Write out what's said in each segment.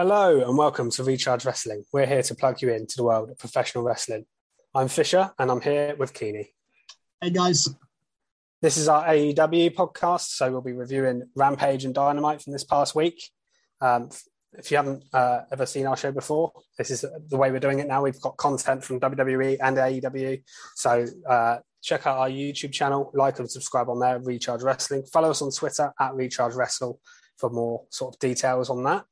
Hello and welcome to Recharge Wrestling. We're here to plug you into the world of professional wrestling. I'm Fisher and I'm here with Keeney. Hey guys, This is our AEW podcast, so we'll be reviewing Rampage and Dynamite from this past week. Um, if you haven't uh, ever seen our show before, this is the way we're doing it now. We've got content from WWE and AEW, so uh, check out our YouTube channel, like and subscribe on there, Recharge Wrestling. Follow us on Twitter at Recharge Wrestle for more sort of details on that.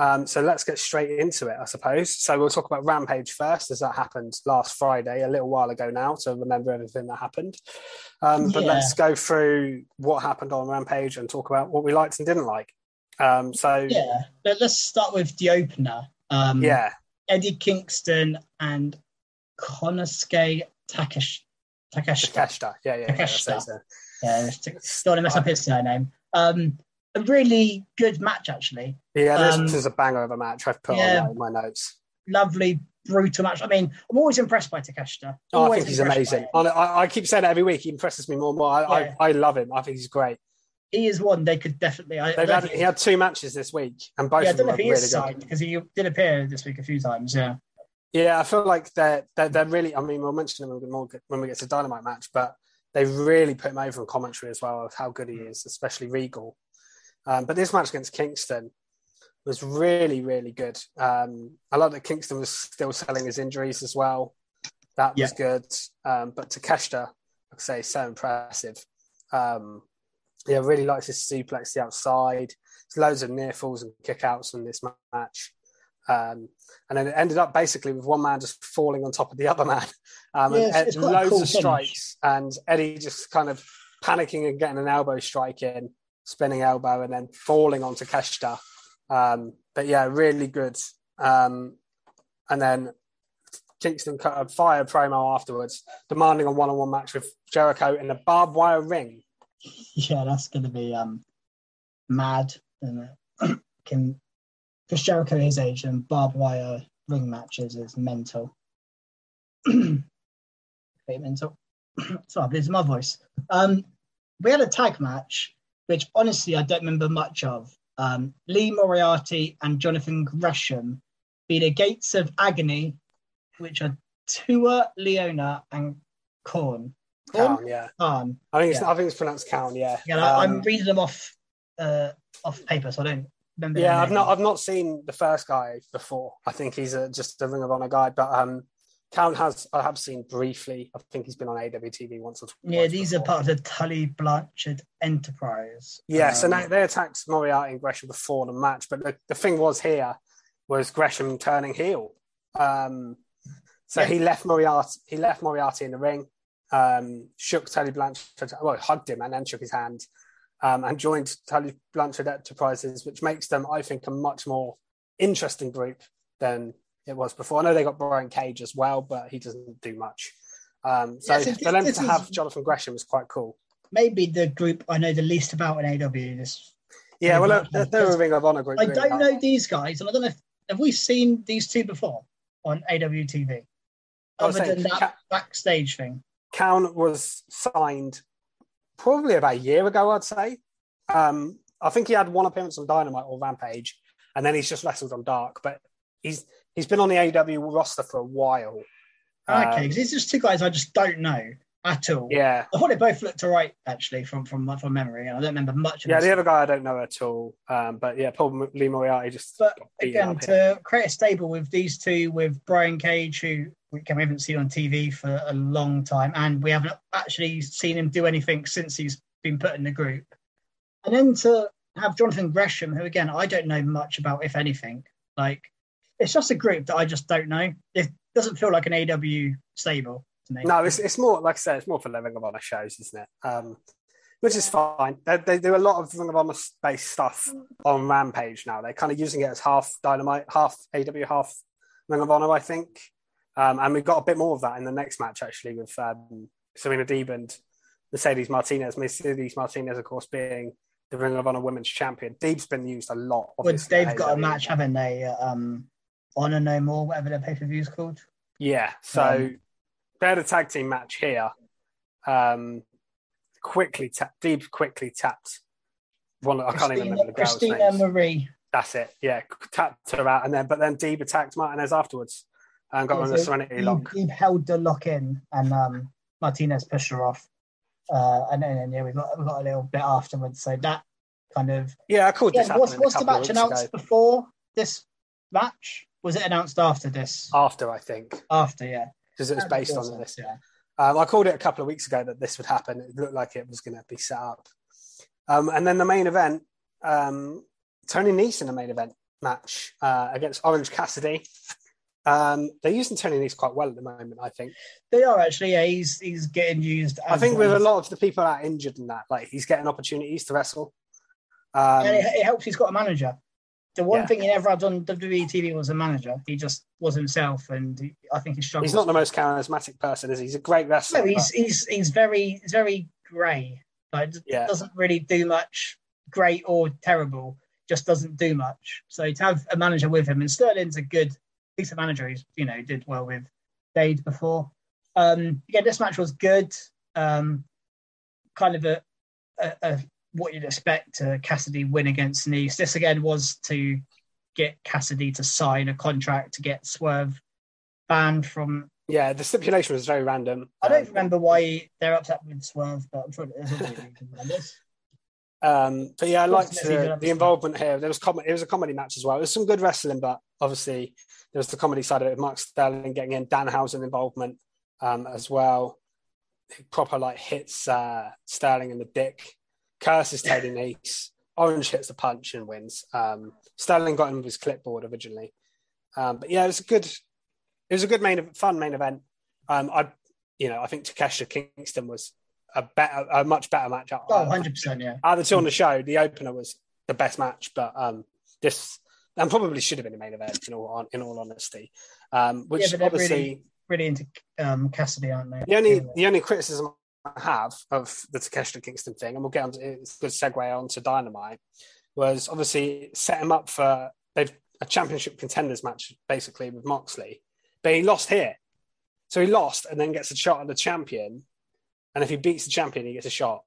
Um, so let's get straight into it, I suppose. So we'll talk about Rampage first, as that happened last Friday, a little while ago now, to remember everything that happened. Um, But Yeah. let's go through what happened on Rampage and talk about what we liked and didn't like. Um, so yeah, let, us start with the opener. Um, yeah, Eddie Kingston and Konosuke Takesh. Takeshita. Takeshita. Yeah, yeah, yeah. Takeshita. that's it. Yeah, just don't want to mess up his surname. Um, a really good match, actually. Yeah, this Um, was a banger of a match. I've put yeah. on my, notes. Lovely, brutal match. I mean, I'm always impressed by Takeshita. Oh, I think he's amazing. I, I, keep saying it every week. He impresses me more and more. I, Yeah. I, I love him. I think he's great. He is one they could definitely. I, had, he had two matches this week, and both yeah, I of them don't know if he really is signed because he did appear this week a few times. Yeah. Yeah, I feel like they're, they're they're really. I mean, we'll mention them when we get more when we get to Dynamite match, but they really put him over in commentary as well of how good he is, especially Regal. Um, but this match against Kingston was really really good. Um, I love that Kingston was still selling his injuries as well. That was Yeah. good. Um, but Takeshita, like I say, so impressive. Um, yeah, really likes his suplex the outside. There's loads of near falls and kickouts in this match. Um, and then it ended up basically with one man just falling on top of the other man. Um, Yeah, and it's- it's loads cool of finish. strikes, and Eddie just kind of panicking and getting an elbow strike in, spinning elbow, and then falling onto Keshta. Um, but yeah, really good. Um, and then Kingston cut a fire promo afterwards, demanding a one-on-one match with Jericho in the barbed wire ring. Yeah, that's going to be um mad. Can Chris Jericho is age and barbed wire ring matches is mental. Mental. Sorry, this is my voice. Um, we had a tag match, which honestly I don't remember much of. Um, Lee Moriarty and Jonathan Gresham be the Gates of Agony, which are Toa, Liona, and Corn. Kaun, yeah. Khan. I think it's, Yeah. I think it's pronounced Kaun, yeah. Yeah, Um, I'm reading them off uh, off paper, so I don't remember. Yeah, I've not. I've not seen the first guy before. I think he's a, just a Ring of Honor guy, but um, Kaun has I have seen briefly. I think he's been on AWTV once or twice. Yeah, these are part of the Tully Blanchard Enterprise. Yeah, so Um, they, they attacked Moriarty and Gresham before the match, but the, the thing was here was Gresham turning heel. Um, so Yeah. he left Moriarty he left Moriarty in the ring, um, shook Tully Blanchard, well, hugged him and then shook his hand, um, and joined Tully Blanchard Enterprises, which makes them, I think, a much more interesting group than it was before. I know they got Brian Cage as well, but he doesn't do much. Um, so Yeah, so for them to is- have Jonathan Gresham was quite cool. maybe the group I know the least about in AW. This Yeah, well, Very they're, they're a Ring of Honor group. I don't know these guys, and I don't know if have we seen these two before on AWTV. I was Other saying, than that Ca- backstage thing. Kaun was signed probably about a year ago, I'd say. Um, I think he had one appearance on Dynamite or Rampage, and then he's just wrestled on Dark. But he's he's been on the AEW roster for a while. Okay, Um, because these are just two guys I just don't know at all. yeah, I thought they both looked alright actually from from from memory, and I don't remember much. Of yeah. The other guy I don't know at all. Um, but yeah, Paul Lee Moriarty just. But again, up here. to create a stable with these two, with Brian Cage, who we can- we haven't seen on TV for a long time, and we haven't actually seen him do anything since he's been put in the group. And then to have Jonathan Gresham, who again I don't know much about, if anything. Like it's just a group that I just don't know. It doesn't feel like an AW stable to me. No, it's, it's more like I said, it's more for Ring of Honor shows, isn't it? Um, which is fine. They, they do a lot of Ring of Honor based stuff on Rampage now. They're kind of using it as half Dynamite, half AW, half Ring of Honor, I think. Um, and we've got a bit more of that in the next match actually with um, Serena Deeb and Mercedes Martinez. Mercedes Martinez, of course, being the Ring of Honor Women's Champion. Deeb's been used a lot. But they've got a match, haven't they? Um, Honor No More, whatever their pay per view is called. Yeah, so Um, they had a tag team match here. Um, quickly, ta- Deeb quickly tapped one. I can't even remember the girl's Christina name. Marie. That's it. Yeah, tapped her out, and then but then Deeb attacked Martinez afterwards and got Yeah, on the so Serenity Deeb- lock. Deeb held the lock in, and um, Martinez pushed her off. Uh, and then and, yeah, we got we got a little bit afterwards. So that kind of Yeah, I called yeah. this a was the match announced ago. before this match? Was it announced after this? after, I think, After, yeah. because it was based on this. Yeah. Um, I called it a couple of weeks ago that this would happen. It looked like it was going to be set up. Um, and then the main event, um, Tony Nese in the main event match uh, against Orange Cassidy. Um, they're using Tony Nese quite well at the moment, I think. They are actually. Yeah, he's he's getting used. I think with a lot of the people that are injured in that, like he's getting opportunities to wrestle. Um, and it, it helps. He's got a manager. The one Yeah. thing he never had on WWE TV was a manager. He just was himself, and he, I think he struggled. he's not the most charismatic person, is he? He's a great wrestler. No, he's but- he's he's very he's very grey. Like Yeah. doesn't really do much great or terrible. Just doesn't do much. So to have a manager with him, and Sterling's a good decent manager. He's you know did well with Dade before. Um, again, this match was good. Um, kind of a, a, a what you'd expect to Cassidy win against Nice. This again was to get Cassidy to sign a contract to get Swerve banned from yeah, the stipulation was very random. I don't Um, remember why they're upset with Swerve, but I'm sure there's a reason this. Um, but yeah, I liked Wasn't it even the, the involvement here. There was com- it was a comedy match as well. It was some good wrestling, but obviously there was the comedy side of it. Mark Sterling getting in, Danhausen involvement um, as well. Proper like hits uh, Sterling in the dick. Curses Teddy Nice. Orange hits the punch and wins. Um, Sterling got him with his clipboard originally, um, but yeah, it was a good. It was a good main, fun main event. Um, I, you know, I think Takeshita Kingston was a better, a much better match. Oh, 100%, yeah. Out of the two on the show, the opener was the best match, but um, this and probably should have been the main event in all in all honesty. Um, which Yeah, but obviously really, really into um, Cassidy, aren't they? the only the only criticism have of the Takeshita Kingston thing, and we'll get on to it's a good segue on to Dynamite, was obviously set him up for they've a championship contenders match basically with Moxley, but he lost here, so he lost and then gets a shot at the champion, and if he beats the champion, he gets a shot.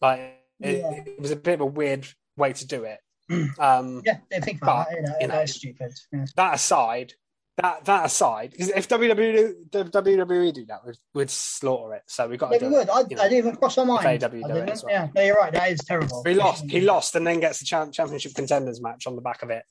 Like it, Yeah. it was a bit of a weird way to do it. Um, Yeah, they think about But, that. You know, you know, stupid. Yeah. that aside, that that aside, because if WWE do, WWE do that, we'd, we'd slaughter it. So we got Yeah, to we would. it. I, you know. I didn't even cross my mind. AEW I do it as well. Yeah, no, you're right. That is terrible. He lost. He lost, and then gets the cha- championship contenders match on the back of it.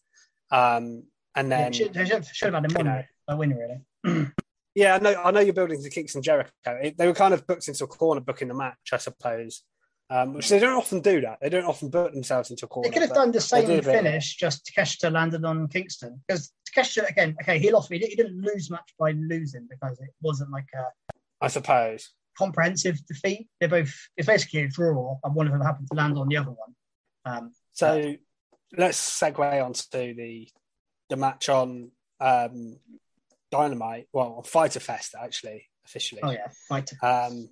Um, and Yeah, then, should, they should, should have had him win. know. A winner, really. yeah, I know. I know you're building the to Kingston Jericho. It, they were kind of booked into a corner, booking the match, I suppose. Um, which they don't often do. That they don't often put themselves into a corner. They could have done the same did a bit. finish, just Takeshita landed on Kingston. Because Takeshita, again, okay, he lost, but he didn't, lose much by losing because it wasn't like a I suppose. comprehensive defeat. They're both, it's basically a draw, and one of them happened to land on the other one. Um, So let's segue onto the the match on um, Dynamite. Well, on Fighter Fest actually officially. oh, yeah, fight. um,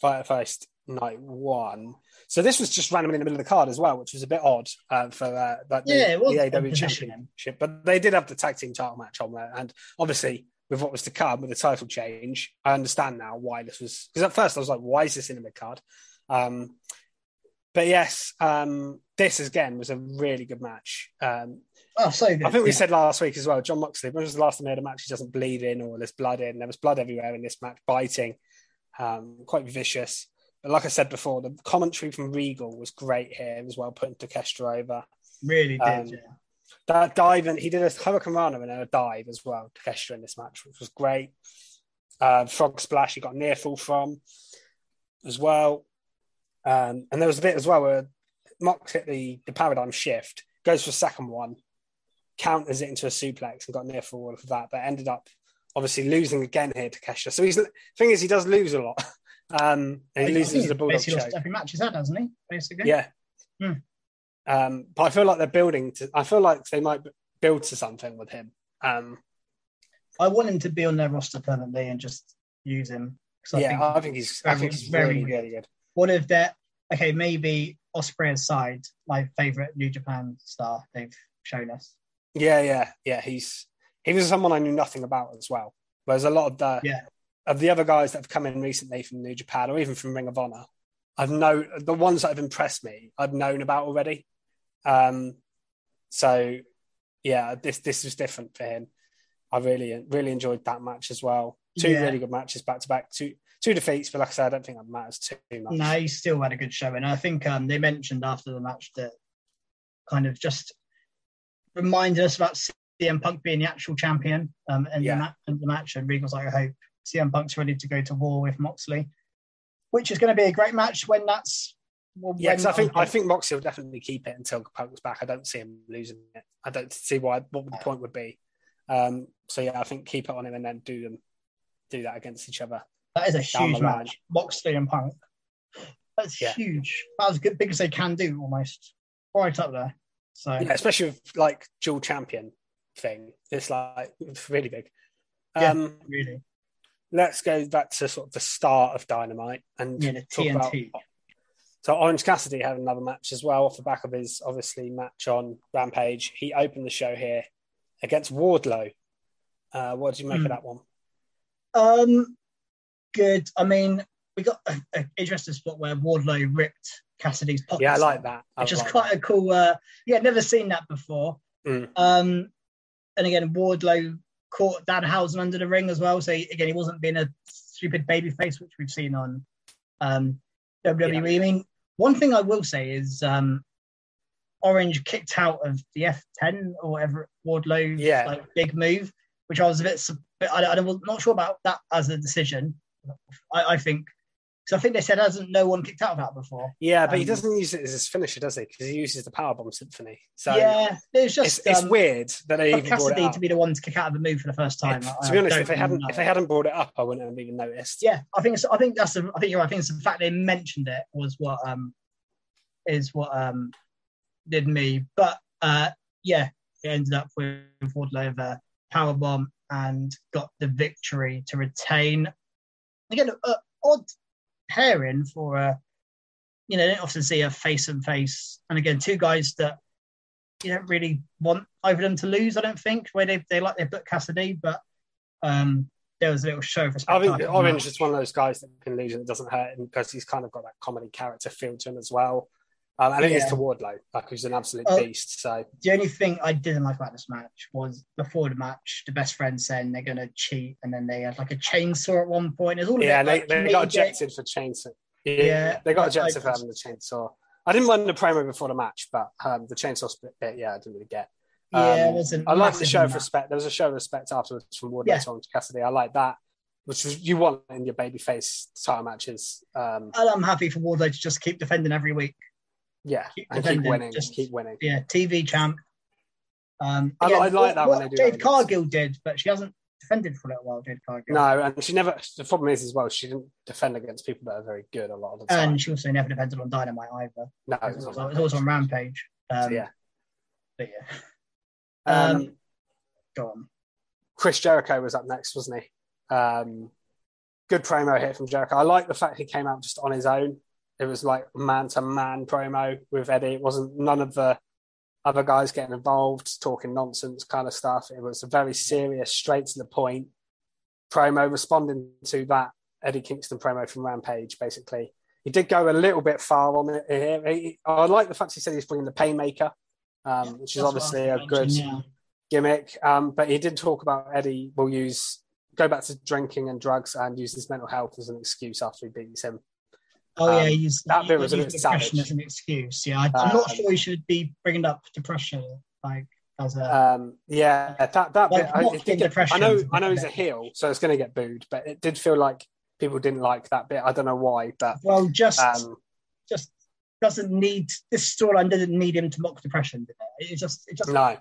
Fighter Fest night one. So this was just randomly in the middle of the card as well, which was a bit odd uh, for uh, that the, Yeah, was the AW. Championship. But they did have the tag team title match on there, and obviously with what was to come with the title change, I understand now why this was. Because at first I was like, why is this in the mid card? Um, but yes, um, this again was a really good match. Um, Oh, so good. I think we yeah. said last week as well, Jon Moxley, when was the last time he had a match he doesn't bleed in or there's blood in? There was blood everywhere in this match, biting, um, quite vicious. But like I said before, the commentary from Regal was great here. as well put into Kestra over. really did. um, yeah. That dive, and he did a Hurricanrana and a dive as well to Kestra in this match, which was great. Uh, frog splash, he got near fall from as well. Um, and there was a bit as well where Mox hit the, the paradigm shift, goes for a second one, counters it into a suplex and got near fall of that, but ended up obviously losing again here to Kesha. So he's thing is he does lose a lot. Um, he I loses the bulldog basically choke. lost every match he's had, hasn't he? Basically. Yeah. Hmm. Um, but I feel like they're building to. I feel like they might build to something with him. Um, I want him to be on their roster permanently and just use him. I yeah, think I think he's. I very- think he's very really, good. really good. one of their okay, maybe Ospreay aside, my favorite New Japan star they've shown us. Yeah, yeah, yeah. He's he was someone I knew nothing about as well. Whereas a lot of the Yeah. Of the other guys that have come in recently from New Japan or even from Ring of Honor, I've known the ones that have impressed me. I've known about already. Um, so yeah, this this was different for him. I really really enjoyed that match as well. Two Yeah. really good matches back to back. Two two defeats, but like I said, I don't think that matters too much. No, he still had a good show, and I think um, they mentioned after the match that kind of just reminded us about CM Punk being the actual champion um, and Yeah. the, ma- and the match. And Regal's like, I hope CM Punk's ready to go to war with Moxley, which is going to be a great match when that's. Well, Yeah, when- I think I think Moxley will definitely keep it until Punk's back. I don't see him losing it. I don't see why what the point would be. Um, so yeah, I think keep it on him and then do them do that against each other. that is a huge match. Moxley and Punk. That's Yeah. huge. About as good big as they can do, almost right up there. So Yeah, especially with like dual champion thing. It's like it's really big. Yeah. Um, really, let's go back to sort of the start of Dynamite and yeah, the talk about So Orange Cassidy had another match as well off the back of his obviously match on Rampage. He opened the show here against Wardlow. Uh, what did you make Hmm. of that one? Um, good. I mean, we got an interesting spot where Wardlow ripped Cassidy's pocket. Yeah, I like that. I Which is like quite that. a cool. Uh, yeah, never seen that before. Mm. Um, and again, Wardlow caught Danhausen under the ring as well. So he, again, he wasn't being a stupid baby face, which we've seen on um, WWE. I mean, one thing I will say is um, Orange kicked out of the F10 or whatever Wardlow's Yeah. like big move, which I was a bit. I, I was not sure about that as a decision. I, I think. So I think they said hasn't no one kicked out of that before. Yeah, but he Um, doesn't use it as his finisher, does he? Because he uses the Powerbomb Symphony. So yeah, it's just it's um, weird that they even brought it Cassidy up. to be the one to kick out of the move for the first time. I- to be honest, if they hadn't know. if they hadn't brought it up, I wouldn't have even noticed. yeah, I think I think that's the, I think you're right. I think it's the fact they mentioned it was what um is what um did me. But uh yeah, it ended up with Wardlow over power bomb and got the victory to retain. Again, a, odd pairing for a you know, you don't often see a face and face, and again, two guys that you don't really want either of them to lose. I don't think where they they like their book Cassidy, but um there was a little show of respect. I think Orange is one of those guys that can lose and it doesn't hurt him because he's kind of got that comedy character feel to him as well. Um, and it is Yeah. to Wardlow, like who's an absolute beast. So The only thing I didn't like about this match was before the match, the best friend saying they're going to cheat, and then they had like a chainsaw at one point. It's all yeah, they, like, they got ejected for chainsaw. Yeah, Yeah, they got ejected for having the chainsaw. I didn't mind the promo before the match, but um, the chainsaw split bit, yeah, I didn't really get. Yeah, Um, it wasn't I like the show of respect. There was a show of respect afterwards from Wardlow Yeah. to Cassidy. I like that, which was you want in your babyface title matches. Um, And I'm happy for Wardlow to just keep defending every week. Yeah, keep and keep winning, just- keep winning. Yeah, TV champ. Um, I- I like that when they do Jade that. Cargill did, but she hasn't defended for a little while. Jade Cargill. No, and she never. The problem is as well, she didn't defend against people that are very good a lot of the time. and she also never defended on Dynamite either. no, It was, it was on Rampage. Um, So, yeah. But yeah, Um, Um, go on. Chris Jericho was up next, wasn't he? Um, good promo here from Jericho. I like the fact he came out just on his own. It was like man to man promo with Eddie. It wasn't none of the other guys getting involved, talking nonsense kind of stuff. It was a very serious, straight to the point promo, responding to that Eddie Kingston promo from Rampage, basically. he did go a little bit far on it here. He, I like the fact he said he's bringing the Painmaker, um, which is That's what I obviously a good yeah. gimmick. Um, but he did talk about Eddie will use go back to drinking and drugs and use his mental health as an excuse after he beats him. Oh yeah, Um, he's that bit was a bit depression savage. as an excuse. Yeah, I, I'm not Um, sure he should be bringing up depression like as a. Um, yeah, that that Like, bit. I, it did get, depression, I know, I know he's a heel, so it's going to get booed. But it did feel like people didn't like that bit. I don't know why, but well, just um, just doesn't need this storyline doesn't need him to mock depression. It? It just it just no,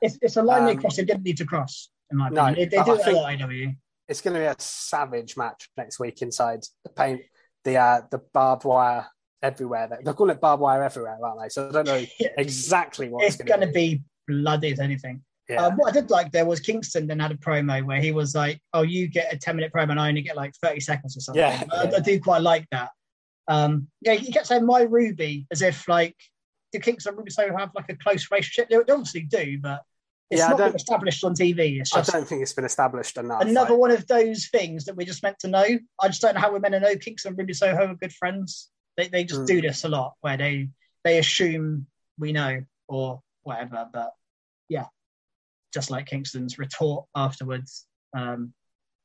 it's, it's a line they Um, cross. They didn't need to cross. In my No, they, they do it a lot. IW. it's going to be a savage match next week inside the paint, the uh, the barbed wire everywhere. They- They're it barbed wire everywhere, aren't they? So I don't know exactly what It's going to be bloody as anything. Yeah. Um, what I did like there was Kingston then had a promo where he was like, "Oh, you get a ten minute promo, and I only get like thirty seconds or something." Yeah, I, yeah. I do quite like that. Um, yeah, he kept saying "my Ruby" as if like do Kingston and Ruby so have like a close relationship? They obviously do, but it's Yeah, I not been established on TV. It's I don't think it's been established enough. another like- one of those things that we're just meant to know. I just don't know how we're meant to know Kingston and Ruby Soho are good friends. They they just Hmm. do this a lot where they they assume we know or whatever. But yeah, just like Kingston's retort afterwards. Um,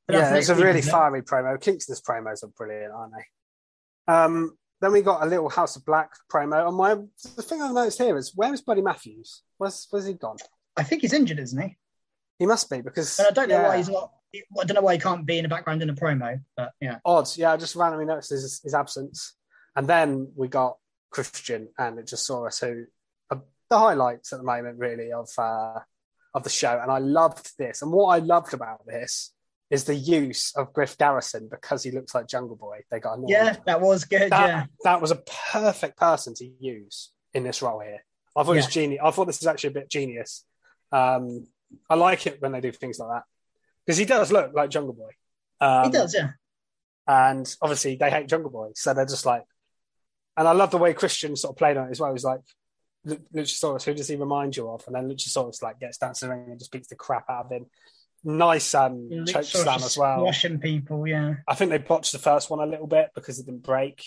yeah, it's a really fiery promo. Kingston's promos are brilliant, aren't they? Um, then we got a little House of Black promo. And my the thing I've noticed here is where is Buddy Matthews? Where's where's he gone? I think he's injured, isn't he? He must be because And I don't know yeah, why he's not. I don't know why he can't be in the background in a promo. But yeah, Odds, Yeah, I just randomly noticed his, his absence. And then we got Christian, and it just saw us who are the highlights at the moment, really, of uh, of the show. And I loved this. And what I loved about this is the use of Griff Garrison because he looks like Jungle Boy. They got annoyed. yeah, that was good. that, yeah, that was a perfect person to use in this role here. I thought it was genius. I thought this is actually a bit genius. Um, I like it when they do things like that because he does look like Jungle Boy. Um, he does. Yeah, and obviously they hate Jungle Boy, so they're just like. And I love the way Christian sort of played on it as well. He's like, Lu- Luchasaurus, who does he remind you of? And then Luchasaurus like gets down to the ring and just beats the crap out of him. Nice um, choke Sort slam as well. Rushing people. Yeah. I think they botched the first one a little bit because it didn't break.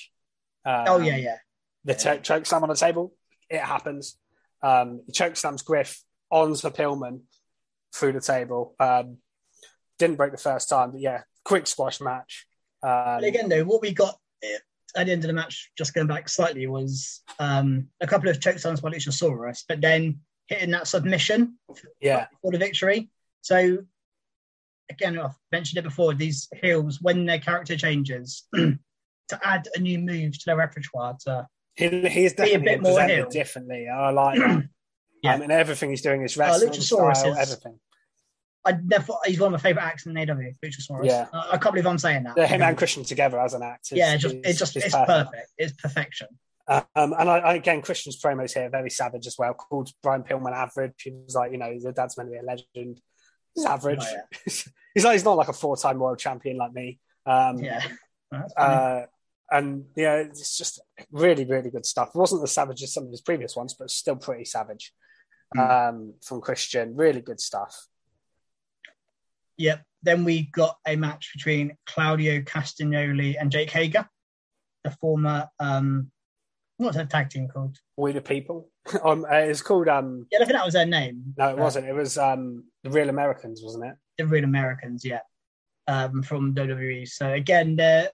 Um, oh yeah, yeah. the cho- choke slam on the table. It happens. Um, he choke slams Griff onto Pillman through the table. Um, didn't break the first time, but yeah, quick squash match. Um, again, though, what we got eh, at the end of the match, just going back slightly, was um, a couple of chokeslams by Luchasaurus, but then hitting that submission yeah, for the victory. So, again, I've mentioned it before, these heels, when their character changes, to add a new move to their repertoire to he, he's Be a definitely bit more heel. differently. I like that. Yeah. Um, and everything he's doing is wrestling Luchasaurus style, is- everything. I never. He's one of my favorite acts in AW, Luchasaurus. Yeah. I, I can't believe I'm saying that. Yeah, him and Christian together as an act. Is, yeah, it's just, is- it's just, it's perfect. It's perfection. Um, and I, I, again, Christian's promos here very savage as well. Called Brian Pillman average. He was like, you know, your dad's meant to be a legend. He's average. Oh, he's like, he's not like a four-time world champion like me. Um, Yeah. That's. Uh, and yeah, it's just really, really good stuff. It wasn't as savage as some of his previous ones, but still pretty savage um, from Christian. Really good stuff. Yep. Then we got a match between Claudio Castagnoli and Jake Hager, the former um what's that tag team called? We the people. um, uh, it's called. Um, Yeah, I think that was their name. no, it Uh, wasn't. It was um, the Real Americans, wasn't it? The Real Americans, yeah. Um, from WWE. So again, they're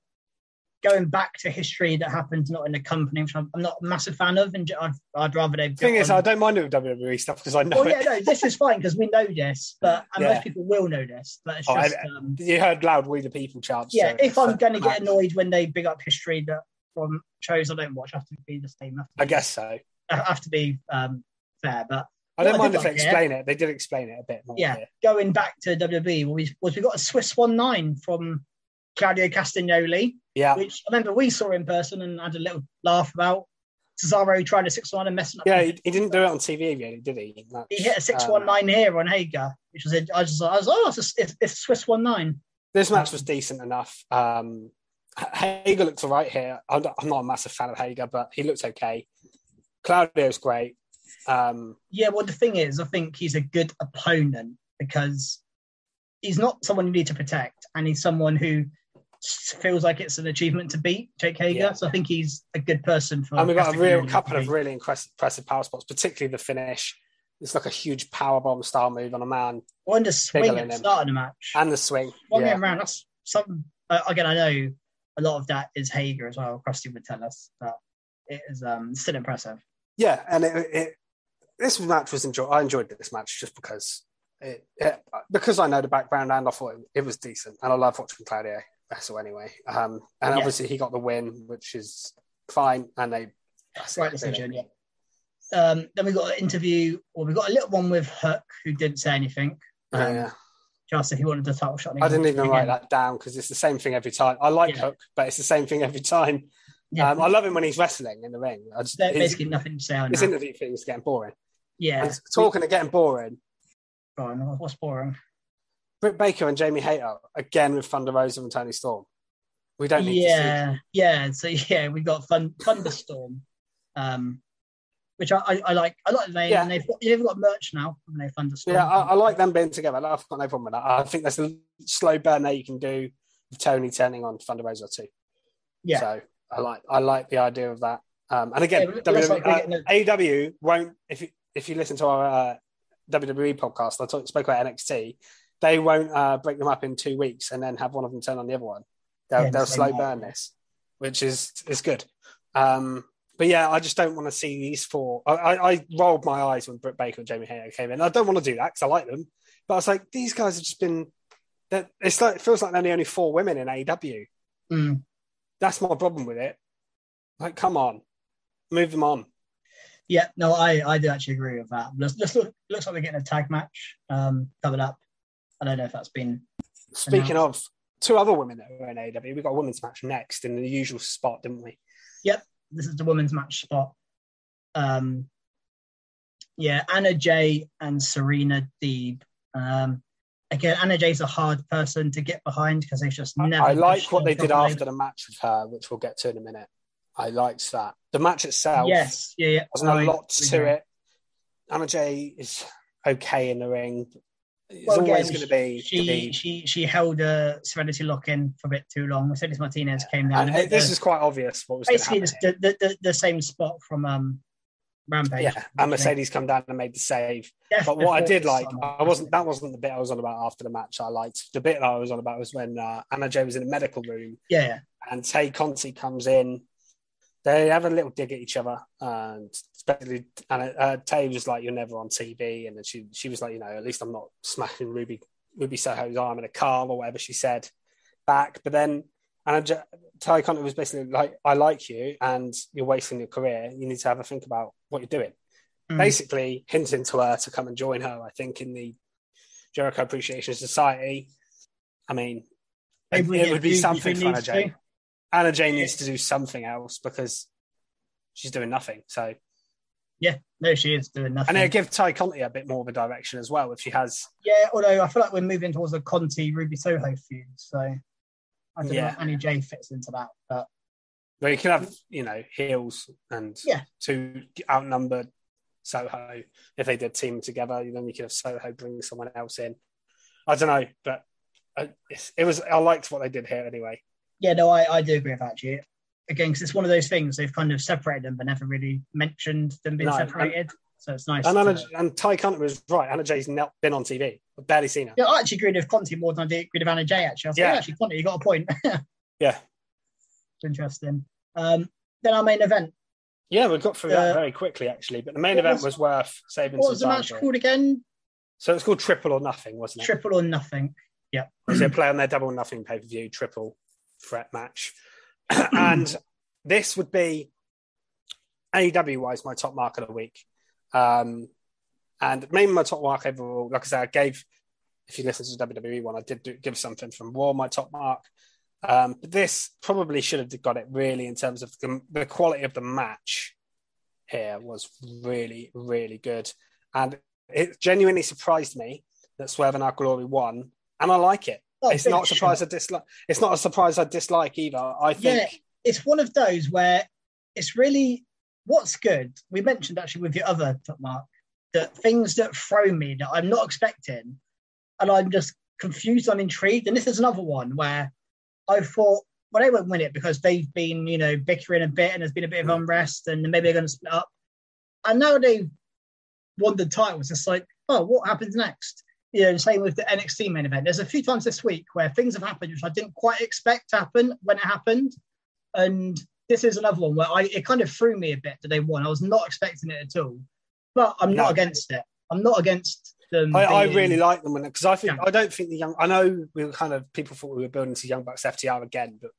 going back to history that happened not in the company, which I'm, I'm not a massive fan of, and I'd, I'd rather they. The thing is, I don't mind it with WWE stuff because I know Well, yeah, no, this is fine because we know this, but and Yeah. most people will know this. But it's Oh, just, I- um, You heard loud "We the People" chants. yeah. so- If I'm so- going to get annoyed when they big up history that from shows I don't watch, I have to be the same. I I guess so. I have to be um, fair, but I don't I mind if they like explain it. They did explain it a bit more. yeah, here. going back to WWE, was we got a Swiss One Nine from Claudio Castagnoli, yeah, which I remember we saw in person and had a little laugh about. Cesaro trying to six one and messing up. yeah. He, he didn't do it on TV really, did he? That's, he hit a six um, one nine here on Hager, which was a, I was just I was oh it's, a, it's, Swiss One Nine. This match was decent enough. Um, Hager looked all right here. I'm not, I'm not a massive fan of Hager, but he looked okay. Claudio's great. Um, Yeah, well the thing is, I think he's a good opponent because he's not someone you need to protect, and he's someone who feels like it's an achievement to beat Jake Hager. Yeah. So I think he's a good person for. and we've got a real couple of really impressive, power spots, particularly the finish. It's like a huge power bomb style move on a man One the swing at the start of the match. and the swing. One yeah. round. That's something. Uh, again, I know a lot of that is Hager as well. Krusty would tell us, but it is um, still impressive. Yeah, and it, it this match was enjoy. I enjoyed this match just because it, it because I know the background and I thought it, it was decent, and I love watching Claudio wrestle anyway. Um, and Yeah. obviously he got the win, which is fine, and they that's Right decision, yeah. Um, then we got an interview, or we got a little one with Hook, who didn't say anything. Yeah, Um, yeah. Just if he wanted the title shot. I didn't even to write that down because it's the same thing every time. I like Yeah. Hook, but it's the same thing every time. Yeah, Um, I love him when he's wrestling in the ring. I just, There's basically nothing to say on his that. interview thing's getting boring. Yeah, And talking of getting boring, what's boring? Britt Baker and Jamie Hayter again with Thunder Rosa and Toni Storm. We don't need Yeah, yeah. So yeah, we got Thun- Thunderstorm, um, which I, I, I like. I like the name. Yeah. And they've got, they've got merch now. they Thunderstorm. Yeah, I, I like them being together. I've got no problem with that. I think that's a slow burn there you can do with Tony turning on Thunder Rosa too. Yeah. So I like I like the idea of that. Um, and again, Yeah, but it looks WWE, uh, AEW won't if you if you listen to our uh, WWE podcast, I talk, spoke about NXT. They won't uh, break them up in two weeks and then have one of them turn on the other one. They'll, Yeah, they'll slow way. burn this, which is is good. Um, but yeah, I just don't want to see these four. I, I, I rolled my eyes when Britt Baker and Jamie Hayter came in. I don't want to do that because I like them, but I was like, these guys have just been. that- It's like it feels like they're the only four women in AEW. Mm. That's my problem with it. Like, come on, move them on. Yeah, no, I, I do actually agree with that. Looks, looks, look, looks like we're getting a tag match um, coming up. I don't know if that's been. Speaking of two other women that were in AW, we got a women's match next in the usual spot, didn't we? Yep, this is the women's match spot. Um, yeah, Anna Jay and Serena Deeb. Um, again, Anna Jay's a hard person to get behind because they've just never. I like what they did after the match with her, which we'll get to in a minute. I liked that. The match itself, Yes, yeah, yeah. wasn't a lot to agree. it. Anna Jay is okay in the ring. It's Well, always going to be. She to be she she held a Serenity lock in for a bit too long. Mercedes Martinez came down. and and this the- is quite obvious what was basically happen. the, the, the, the same spot from um, Rampage. Yeah, and Mercedes come down and made the save. Death But what I did like. I wasn't. That wasn't the bit I was on about after the match. I liked the bit that I was on about was when uh, Anna Jay was in a medical room Yeah, yeah. and Tay Conti comes in. They have a little dig at each other, and especially and uh, Tay was like, "You're never on TV," and then she she was like, "You know, at least I'm not smashing Ruby Ruby Soho's arm in a car or whatever she said back." But then and J- Tay Conti was basically like, "I like you, and you're wasting your career. You need to have a think about what you're doing." Mm. Basically, hinting to her to come and join her. I think in the Jericho Appreciation Society. I mean, it, it would be something for Jay. Anna Jay needs to do something else because she's doing nothing. So, Yeah, no, she is doing nothing. and it'll give Ty Conti a bit more of a direction as well if she has. yeah, although I feel like we're moving towards a Conti Ruby Soho feud, so I don't know if Annie J fits into that, but Where you can have, you know, heels and Yeah. two outnumbered Soho. If they did team together, then you could have Soho bring someone else in. I don't know, but uh, it was. I liked what they did here anyway. Yeah, no, I, I do agree with that. Actually, again, because it's one of those things they've kind of separated them, but never really mentioned them being No, and- separated. so it's nice. And to- Anna, and Ty Conti was right. Anna Jay's not been on TV. I've barely seen her. yeah, I actually agreed with Conti more than I did agreed with Anna Jay. Actually, I was like, Yeah. yeah, actually, Conti, you got a point. Yeah, Interesting. Um, then our main event. yeah, we got through that Uh, very quickly actually. But the main event was- was worth saving What was the match called again? So it's called Triple or Nothing, wasn't it? Triple or nothing. Yeah. was a play on their double or nothing pay per view triple threat match, and this would be AEW wise my top mark of the week, um, and maybe my top mark overall. Like I said, I gave if you listen to the WWE one, I did do, give something from Raw my top mark. Um, but this probably should have got it really in terms of the, the quality of the match. Here was really, really good, and it genuinely surprised me that Swerve and Our Glory won, and I like it. It's not a surprise. I dislike. It's not a surprise I dislike either. I think Yeah, it's one of those where it's really what's good. We mentioned actually with your other top mark that things that throw me that I'm not expecting, and I'm just confused, I'm intrigued. And this is another one where I thought, well, they won't win it because they've been, you know, bickering a bit and there's been a bit of hmm. unrest and maybe they're going to split up. And now they've won the title. It's just like, oh, what happens next? You know, the same with the NXT main event. There's a few times this week where things have happened which I didn't quite expect to happen when it happened. And this is another one where I it kind of threw me a bit that they won. I was not expecting it at all. But I'm No. not against it. I'm not against them. I, I really like them because I think. I don't think the young. I know we were kind of people thought we were building to Young Bucks FTR again, but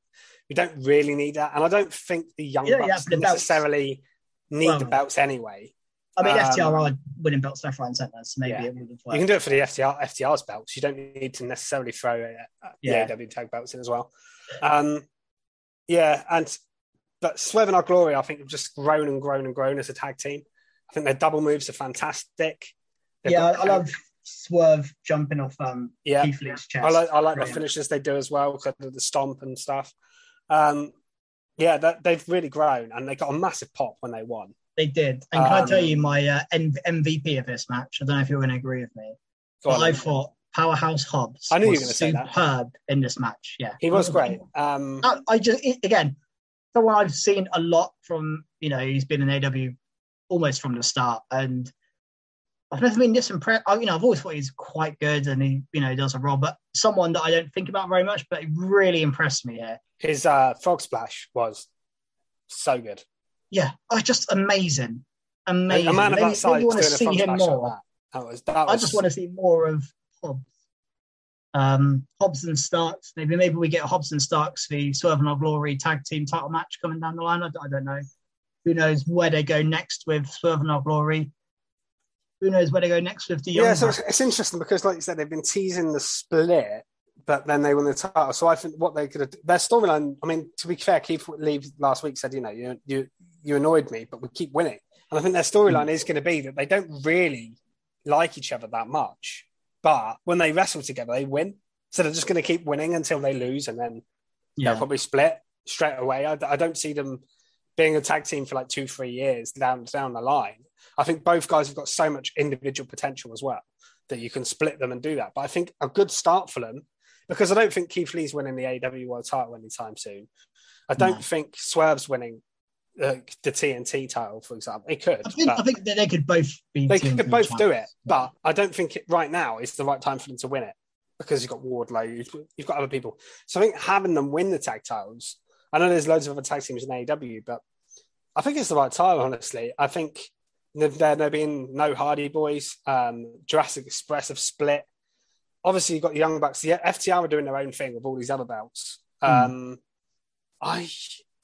we don't really need that, and I don't think the Young You Bucks for belts. necessarily need Well, the belts anyway. I mean, um, FTR are winning belts left, right, and centre, so maybe Yeah. it would have You can do it for the FTR FTR's belts. You don't need to necessarily throw uh, Yeah. the AW tag belts in as well. Um, yeah, and but Swerve and Our Glory, I think, have just grown and grown and grown as a tag team. I think their double moves are fantastic. They've yeah, got- I love Swerve jumping off um, Yeah, Keith Lee's chest. I like I like the finishes they do as well, because of the stomp and stuff. Um, yeah, that, they've really grown, and they got a massive pop when they won. They did. And can I Um, tell you my uh, M- MVP of this match? I don't know if you're going to agree with me. But I thought Powerhouse Hobbs I knew you was were say that. superb in this match. Yeah, he was great. Um, I, I just again, someone I've seen a lot from. You know, he's been in AW almost from the start, and I've never been this impressed. I, you know, I've always thought he's quite good, and he, you know, does a role. But someone that I don't think about very much, but he really impressed me here. his uh, frog splash was so good. Yeah, oh, just amazing, amazing. A man of that size you want to doing a see frog him like more. that. That was that was. I just want to see more of Hobbs. Um, Hobbs and Starks. Maybe maybe we get Hobbs and Starks the Swerve and Our Glory tag team title match coming down the line. I, I don't know. Who knows where they go next with Swerve and Our Glory? Who knows where they go next with the Young yeah, so it's, it's interesting because, like you said, they've been teasing the split, but then they won the title. So I think what they could have their storyline. I mean, to be fair, Keith Lee last week said, you know, you you you annoyed me, but we keep winning. And I think their storyline Hmm. is going to be that they don't really like each other that much, but when they wrestle together, they win. So they're just going to keep winning until they lose, and then they'll Yeah, probably split straight away. I, I don't see them being a tag team for like two, three years down down the line. I think both guys have got so much individual potential as well that you can split them and do that. But I think a good start for them because I don't think Keith Lee's winning the AW World Title anytime soon. I don't No. think Swerve's winning uh, the TNT title, for example. He could. I think I think that they could both be. they could both do it, but I don't think it, right now is the right time for them to win it because you've got Wardlow, you've, you've got other people. So I think having them win the tag titles, I know there's loads of other tag teams in AEW, but I think it's the right time, honestly. I think there being no Hardy Boys, um, Jurassic Express have split. Obviously, you've got the Young Bucks. The FTR are doing their own thing with all these other belts. Um, I,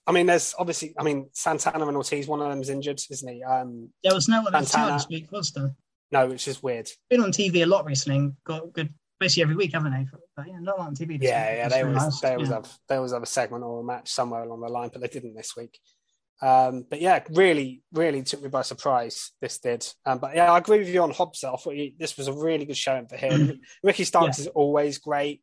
I mean, there's obviously, I mean, Santana and Ortiz, one of them's injured, isn't he? Um, there was no one Santana. this week, was there? no, which is weird. Been on TV a lot recently. and Got good basically every week, haven't they? But yeah, not on TV. This Yeah, week. yeah, they always nice. they always Yeah. have they always have a segment or a match somewhere along the line, but they didn't this week. Um, but yeah, really, really took me by surprise. This did, um, but yeah, I agree with you on Hobbs. I thought he, this was a really good showing for him. Ricky Starks is always great.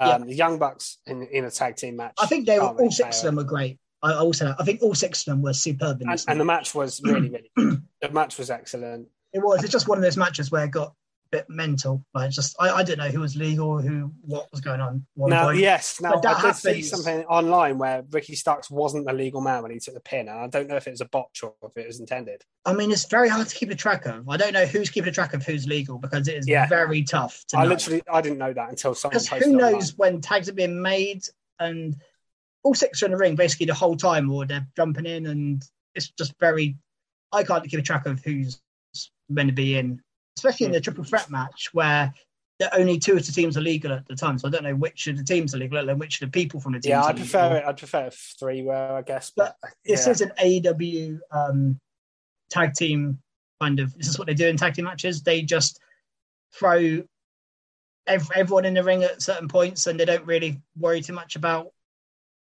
Um, The Young Bucks in in a tag team match. I think they were all six of them were great. I I also I think all six of them were superb in and, this. and the match. was really, really good. The match was excellent. It was. It's just one of those matches where it got a bit mental. Like just I, I don't know who was legal, who what was going on. Now, point. yes, now I did see something online where Ricky Starks wasn't the legal man when he took the pin, and I don't know if it was a botch or if it was intended. I mean, it's very hard to keep a track of. I don't know who's keeping a track of who's legal because it is Yeah. very tough to I know. literally I didn't know that until someone because posted who it online. knows when tags are being made and all six are in the ring basically the whole time or they're jumping in and it's just very I can't keep a track of who's meant to be in, especially in Hmm. the triple threat match where the only two of the teams are legal at the time. So I don't know which of the teams are legal and which of the people from the teams. Yeah, are I prefer legal. it. I'd prefer three were, I guess. But, This yeah. is an AEW um, tag team kind of. This is what they do in tag team matches. They just throw ev- everyone in the ring at certain points, and they don't really worry too much about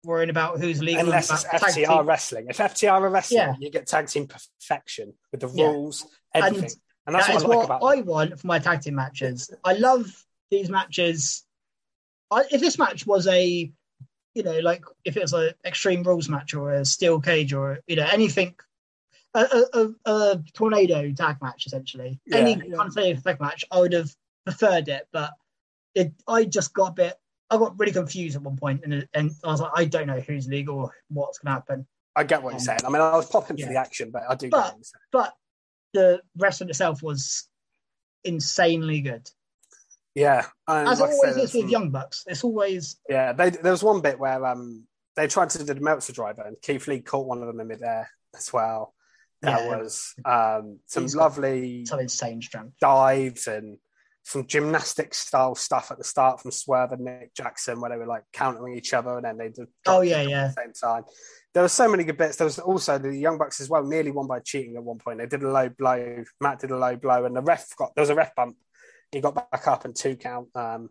worrying about who's legal. unless it's FTR team. wrestling. If FTR are wrestling, Yeah. you get tag team perfection with the Yeah. rules, everything, and, that's That what I like what about. I want for my tag team matches. I love these matches. I, if this match was a, you know, like if it was an Extreme Rules match or a Steel Cage or you know anything, a, a, a, tornado tag match essentially, any Yeah. kind of tag match, I would have preferred it. But it, I just got a bit I got really confused at one point, and and I was like, I don't know who's legal or what's going to happen. I get what you're Um, saying. I mean, I was popping for the action, but I do. But- get what you're saying. But the wrestling itself was insanely good, yeah, and as like always said, is with Young Bucks. It's always Yeah, they, there was one bit where um they tried to do the Meltzer driver, and Keith Lee caught one of them in midair as well. That Yeah. was um, some He's lovely some insane strength. dives and some gymnastic style stuff at the start from Swerve and Nick Jackson, where they were like countering each other, and then they did. Oh, yeah, yeah. At the same time, there were so many good bits. There was also the Young Bucks as well, nearly won by cheating at one point. They did a low blow. Matt did a low blow, and the ref got there was a ref bump. He got back up and two count. Um,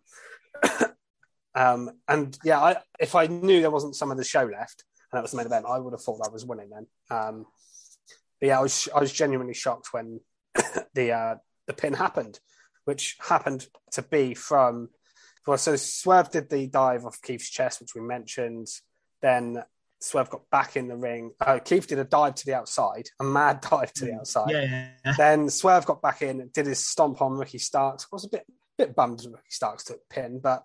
um, and yeah, I, if I knew there wasn't some of the show left and that was the main event, I would have thought that was winning then. Um, but yeah, I was I was genuinely shocked when the uh, the pin happened, which happened to be from well, so Swerve did the dive off Keith's chest, which we mentioned. Then Swerve got back in the ring. Uh, Keith did a dive to the outside, a mad dive to the outside. Yeah, yeah. Then Swerve got back in, and did his stomp on Ricky Starks. I was a bit bit bummed Ricky Starks took pin, but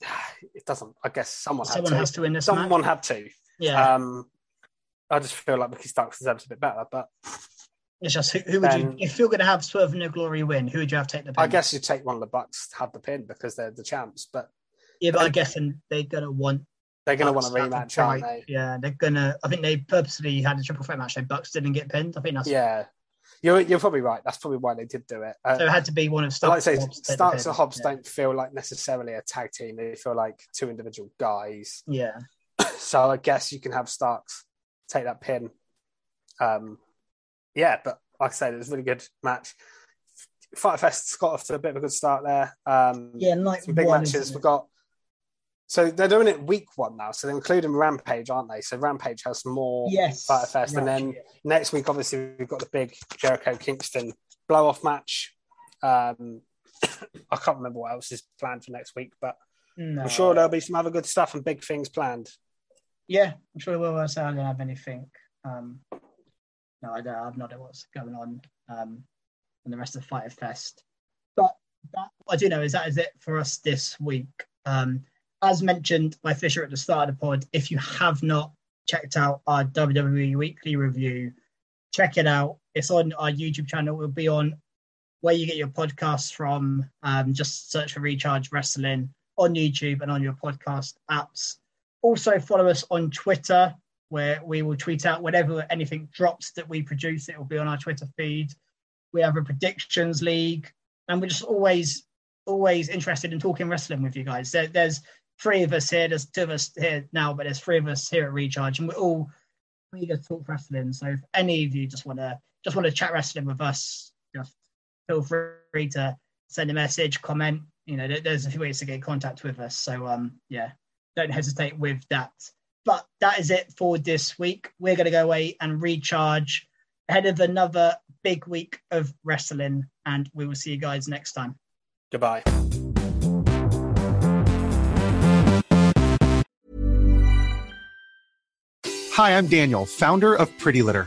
it doesn't. I guess someone, Someone had to. has to win this Someone match. had to. Yeah, Um, I just feel like Ricky Starks deserves a bit better, but it's just who, who would then- you if you're going to have Swerve in Our Glory win? Who would you have take the pin? I guess you take one of the Bucks to have the pin because they're the champs. But Yeah, but I guess and they're going to want. they're going to want a rematch, to aren't they? Yeah, they're gonna. I think they purposely had a triple threat match. So Bucks didn't get pinned. I think that's Yeah, you're you're probably right. That's probably why they did do it. Uh, so. It had to be one of Starks. like I say, Hobbs the Starks and Hobbs Yeah. don't feel like necessarily a tag team. They feel like two individual guys. Yeah, So I guess you can have Starks take that pin. Um, yeah, but like I said, it was a really good match. Fight Fest got off to a bit of a good start there. Um, yeah, night some big one, matches. We've got. So they're doing it week one now. So they're including Rampage, aren't they? So Rampage has more Yes, Fyter Fest, and then yeah. next week, obviously, we've got the big Jericho Kingston blow off match. Um, I can't remember what else is planned for next week, but No. I'm sure there'll be some other good stuff and big things planned. Yeah, I'm sure we will. So I don't have anything. Um, no, I don't. I have no idea what's going on. Um, the rest of Fyter Fest. But that, I do know is that is it for us this week. Um, as mentioned by Fisher at the start of the pod, if you have not checked out our WWE weekly review, check it out. It's on our YouTube channel. It will be on where you get your podcasts from. Um, just search for Recharge Wrestling on YouTube and on your podcast apps. Also, follow us on Twitter, where we will tweet out whenever anything drops that we produce. It will be on our Twitter feed. We have a predictions league, and we're just always, always interested in talking wrestling with you guys. There, there's three of us here. There's two of us here now, but there's three of us here at Recharge, and we're all eager to talk wrestling. So if any of you just want to just want to chat wrestling with us, just feel free to send a message, comment. You know, there- there's a few ways to get in contact with us. So um, yeah, don't hesitate with that. But that is it for this week. We're going to go away and recharge ahead of another big week of wrestling, and we will see you guys next time. Goodbye. Hi, I'm Daniel, founder of Pretty Litter.